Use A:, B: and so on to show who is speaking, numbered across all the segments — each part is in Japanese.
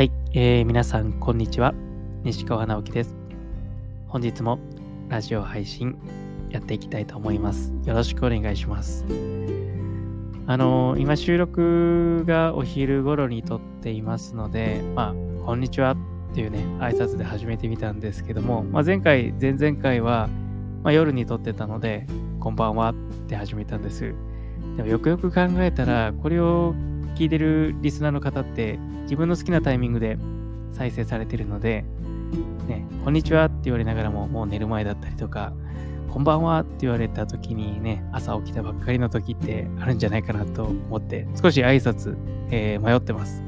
A: はい、えー、皆さん、こんにちは。西川直樹です。本日もラジオ配信やっていきたいと思います。よろしくお願いします。あのー、今収録がお昼頃に撮っていますので、まあ、こんにちはっていうね、挨拶で始めてみたんですけども、まあ、前回、前々回は、まあ、夜に撮ってたので、こんばんはって始めたんです。でもよくよく考えたら、これを聞いてるリスナーの方って自分の好きなタイミングで再生されてるので、ね、こんにちはって言われながらももう寝る前だったりとか、こんばんはって言われた時にね、朝起きたばっかりの時ってあるんじゃないかなと思って、少し挨拶、えー、迷ってます。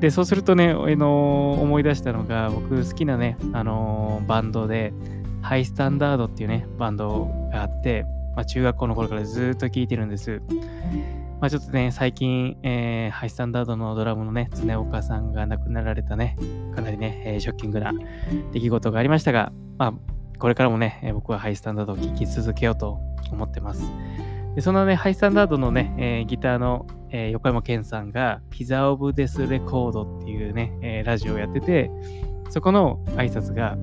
A: で、そうするとね、あの、思い出したのが、僕好きなね、あのー、バンドで、ハイスタンダードっていうね、バンドがあって、まあ、中学校の頃からずっと聴いてるんです。まあ、ちょっとね、最近、えー、ハイスタンダードのドラムのね、常岡さんが亡くなられたね、かなりね、えー、ショッキングな出来事がありましたが、まあ、これからもね、僕はハイスタンダードを聴き続けようと思ってます。でそのね、ハイスタンダードのね、えー、ギターの、えー、横山健さんが、ピザオブデスレコードっていうね、えー、ラジオをやってて、そこの挨拶が、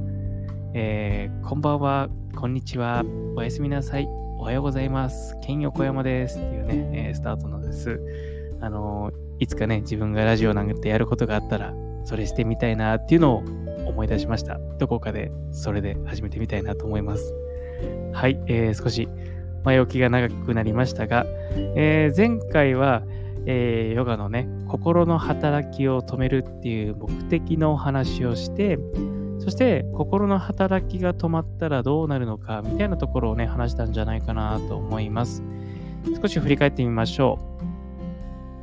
A: えー、こんばんは、こんにちは、おやすみなさい、おはようございます。ケン横山です。っていうね、えー、スタートです。あの、いつかね、自分がラジオなんてやることがあったら、それしてみたいなっていうのを思い出しました。どこかでそれで始めてみたいなと思います。はい、えー、少し前置きが長くなりましたが、えー、前回は、えー、ヨガのね、心の働きを止めるっていう目的のお話をして、そして心の働きが止まったらどうなるのかみたいなところをね話したんじゃないかなと思います。少し振り返ってみましょ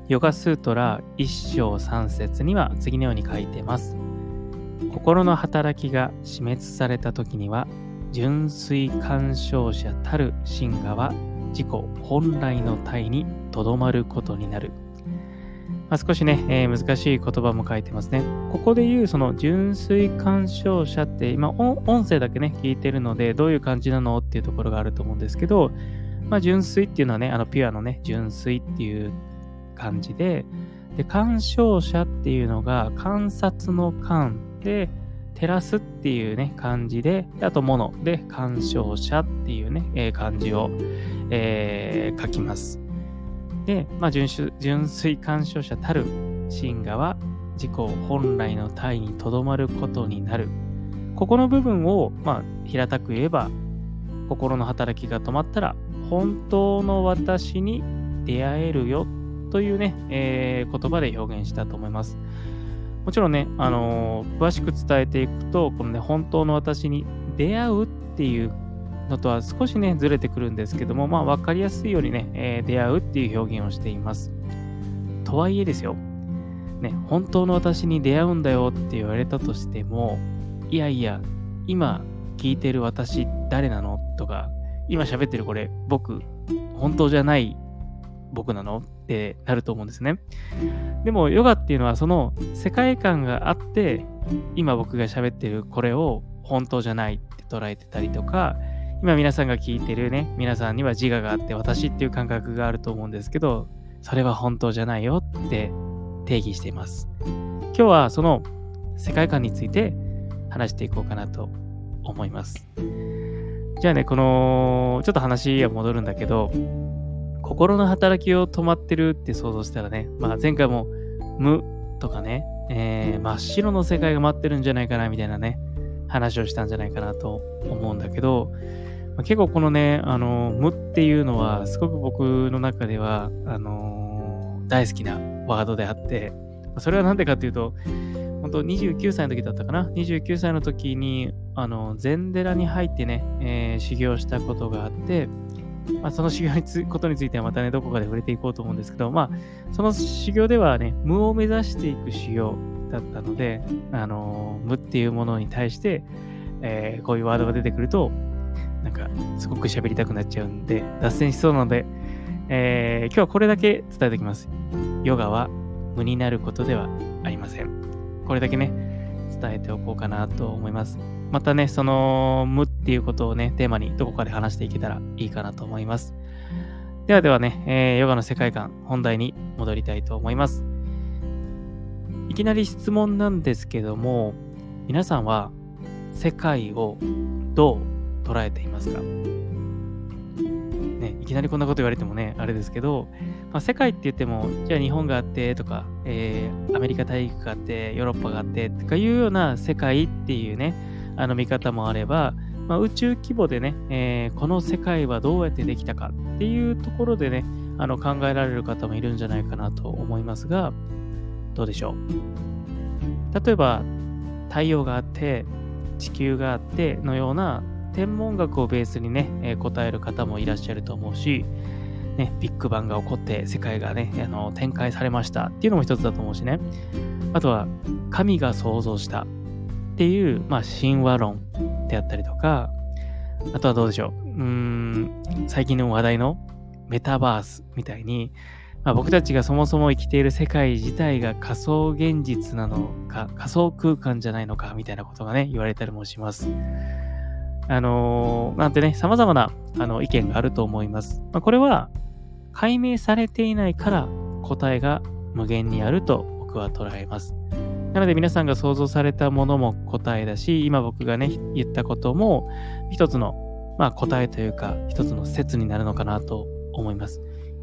A: う。ヨガスートラ1章3節には次のように書いてます。心の働きが死滅された時には純粋干渉者たる真我は自己本来の体にとどまることになる。まあ、少しね、えー、難しい言葉も書いてますね。ここで言うその純粋干渉者って今音声だけね、聞いてるのでどういう感じなのっていうところがあると思うんですけど、まあ、純粋っていうのはね、あのピュアのね、純粋っていう感じで、で、干渉者っていうのが観察の観で、照らすっていうね、漢字で、あと物で、干渉者っていうね、えー、漢字を、えー、書きます。で、まあ、純純粋干渉者たる真我は自己本来の体にとどまることになる。ここの部分を、まあ、平たく言えば、心の働きが止まったら、本当の私に出会えるよというね、えー、言葉で表現したと思います。もちろんね、あのー、詳しく伝えていくと、このね、本当の私に出会うっていうのとは少しね、ずれてくるんですけども、まあ、わかりやすいようにね、えー、出会うっていう表現をしています。とはいえですよ、ね、本当の私に出会うんだよって言われたとしても、いやいや、今聞いてる私誰なの？とか、今喋ってるこれ僕、本当じゃない僕なの？ってなると思うんですね。でもヨガっていうのはその世界観があって、今僕が喋ってるこれを本当じゃないって捉えてたりとか、今皆さんが聞いてるね、皆さんには自我があって私っていう感覚があると思うんですけど、それは本当じゃないよって定義しています。今日はその世界観について話していこうかなと思います。じゃあね、この、ちょっと話は戻るんだけど、心の働きを止まってるって想像したらね、まあ前回も無とかね、えー、真っ白の世界が待ってるんじゃないかなみたいなね、話をしたんじゃないかなと思うんだけど、まあ、結構このね、あの、無っていうのは、すごく僕の中では、あのー、大好きなワードであって、それはなんでかっていうと、本当29歳の時だったかな ?29 歳の時に、あの、禅寺に入ってね、えー、修行したことがあって、まあ、その修行につことについてはまたね、どこかで触れていこうと思うんですけど、まあ、その修行ではね、無を目指していく修行だったので、あの、無っていうものに対して、えー、こういうワードが出てくると、なんか、すごく喋りたくなっちゃうんで、脱線しそうなので、えー、今日はこれだけ伝えておきます。ヨガは無になることではありません。これだけね、伝えておこうかなと思います。またね、その無っていうことをね、テーマにどこかで話していけたらいいかなと思います。ではではね、えー、ヨガの世界観、本題に戻りたいと思います。いきなり質問なんですけども、皆さんは世界をどう捉えていますか？ね、いきなりこんなこと言われてもね、あれですけど、まあ、世界って言っても、じゃあ日本があってとか、えー、アメリカ大陸があって、ヨーロッパがあってとかいうような世界っていうね、あの見方もあれば、まあ、宇宙規模でね、えー、この世界はどうやってできたかっていうところでね、あの考えられる方もいるんじゃないかなと思いますが、どうでしょう？例えば、太陽があって、地球があってのような天文学をベースにね、えー、答える方もいらっしゃると思うし、ね、ビッグバンが起こって世界がね、あの展開されましたっていうのも一つだと思うしね。あとは、神が創造したっていう、まあ、神話論であったりとか、あとはどうでしょう。うーん、最近の話題のメタバースみたいに、まあ、僕たちがそもそも生きている世界自体が仮想現実なのか、仮想空間じゃないのかみたいなことがね、言われたりもします。あのー、なんてね、様々なあの意見があると思います。まあ、これは解明されていないから答えが無限にあると僕は捉えます。なので皆さんが想像されたものも答えだし、今僕がね、言ったことも一つの、まあ、答えというか、一つの説になるのかなと思います。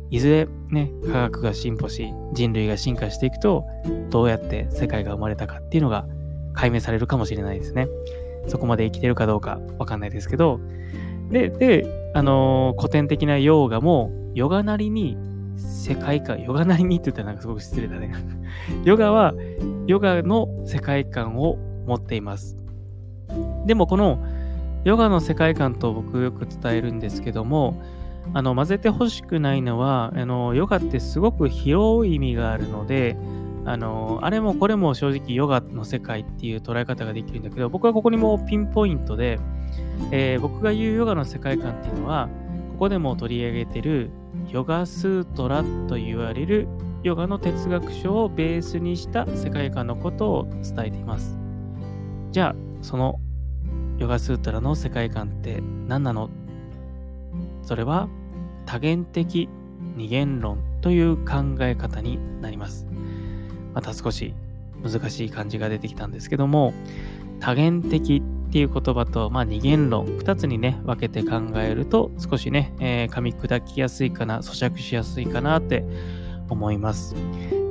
A: いずれね、科学が進歩し、人類が進化していくと、どうやって世界が生まれたかっていうのが解明されるかもしれないですね。そこまで生きてるかどうかわかんないですけど、で、で、あのー、古典的なヨーガも、ヨガなりに世界観、ヨガなりにって言ったらなんかすごく失礼だね。ヨガは、ヨガの世界観を持っています。でもこのヨガの世界観と僕よく伝えるんですけども、あの混ぜてほしくないのはあの、ヨガってすごく広い意味があるので、あの、あれもこれも正直ヨガの世界っていう捉え方ができるんだけど、僕はここにもピンポイントで、えー、僕が言うヨガの世界観っていうのは、ここでも取り上げてるヨガスートラと言われるヨガの哲学書をベースにした世界観のことを伝えています。じゃあ、そのヨガスートラの世界観って何なの？それは多元的二元論という考え方になります。また少し難しい感じが出てきたんですけども、多元的っていう言葉と、まあ、二元論、二つにね、分けて考えると、少しね、えー、噛み砕きやすいかな、咀嚼しやすいかなって思います。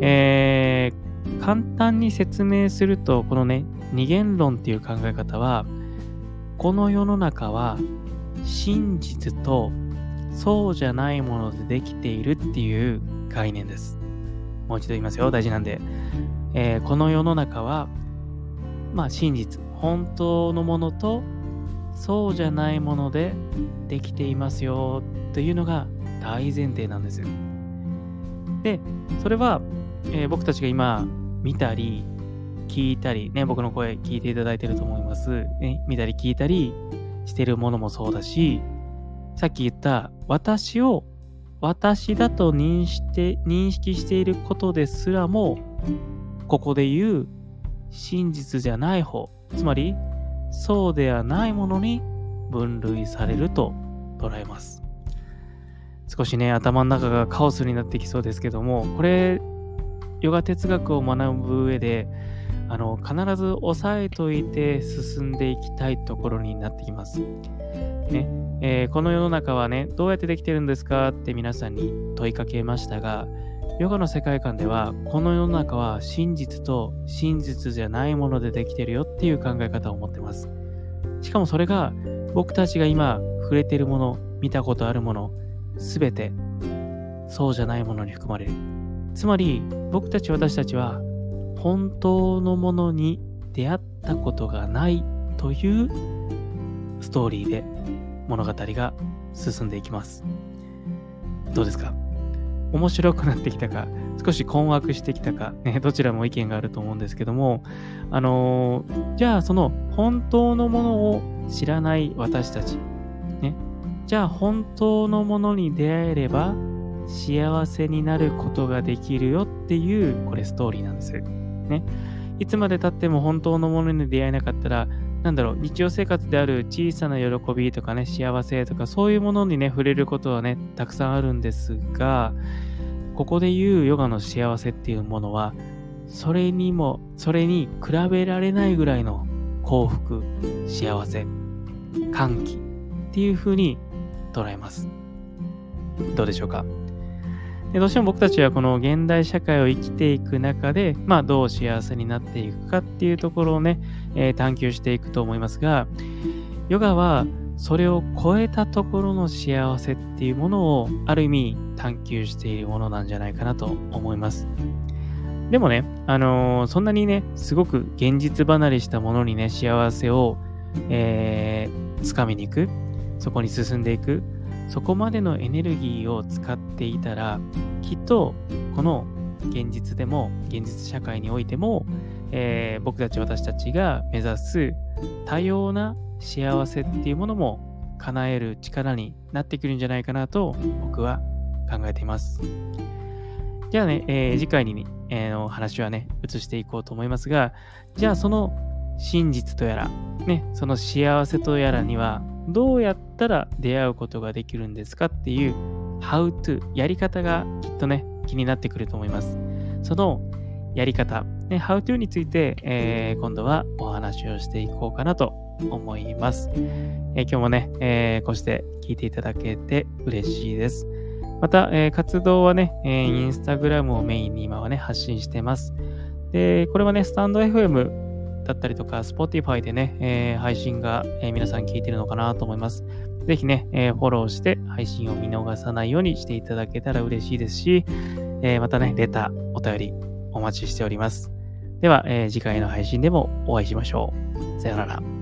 A: えー、簡単に説明すると、このね、二元論っていう考え方は、この世の中は真実とそうじゃないものでできているっていう概念です。もう一度言いますよ。大事なんで。えー、この世の中は、まあ真実、本当のものとそうじゃないものでできていますよというのが大前提なんですよ。で、それは、えー、僕たちが今見たり聞いたり、ね、僕の声聞いていただいてると思います。ね、見たり聞いたりしてるものもそうだし、さっき言った私を私だと認して認識していることですらも、ここで言う真実じゃない方、つまりそうではないものに分類されると捉えます。少しね、頭の中がカオスになってきそうですけども、これ、ヨガ哲学を学ぶ上で、あの、必ず押さえといて進んでいきたいところになってきます。ね、えー、この世の中はね、どうやってできてるんですか？って皆さんに問いかけましたが、ヨガの世界観では、この世の中は真実と真実じゃないものでできてるよっていう考え方を持ってます。しかもそれが僕たちが今触れてるもの、見たことあるもの、すべてそうじゃないものに含まれる。つまり僕たち私たちは本当のものに出会ったことがないというストーリーで物語が進んでいきます。どうですか？面白くなってきたか、少し困惑してきたか、ね、どちらも意見があると思うんですけども、あのー、じゃあその本当のものを知らない私たち、ね、じゃあ本当のものに出会えれば幸せになることができるよっていう、これストーリーなんです。ね。いつまで経っても本当のものに出会えなかったら、なんだろう、日常生活である小さな喜びとかね、幸せとか、そういうものにね、触れることはね、たくさんあるんですが、ここで言うヨガの幸せっていうものは、それにも、それに比べられないぐらいの幸福、幸せ、歓喜っていう風に捉えます。どうでしょうか？でどうしても僕たちはこの現代社会を生きていく中で、まあ、どう幸せになっていくかっていうところをね、えー、探求していくと思いますが、ヨガはそれを超えたところの幸せっていうものをある意味探求しているものなんじゃないかなと思います。でもね、あのー、そんなにね、すごく現実離れしたものにね、幸せを、えー、掴みに行く、そこに進んでいく、そこまでのエネルギーを使っていたら、きっとこの現実でも、現実社会においても、えー、僕たち私たちが目指す多様な幸せっていうものも叶える力になってくるんじゃないかなと僕は考えています。じゃあね、えー、次回に、えー、の話はね、移していこうと思いますが、じゃあその真実とやら、ね、その幸せとやらには、どうやったら出会うことができるんですかっていう、how to、やり方がきっとね、気になってくると思います。そのやり方、ね、how to について、えー、今度はお話をしていこうかなと思います。えー、今日もね、えー、こうして聞いていただけて嬉しいです。また、えー、活動はね、えー、インスタグラムをメインに今はね、発信してます。で、これはね、スタンド FM だったりとか、Spotify でね、えー、配信が、えー、皆さん聞いてるのかなと思います。ぜひね、えー、フォローして配信を見逃さないようにしていただけたら嬉しいですし、えー、またね、レター、お便りお待ちしております。では、えー、次回の配信でもお会いしましょう。さよなら。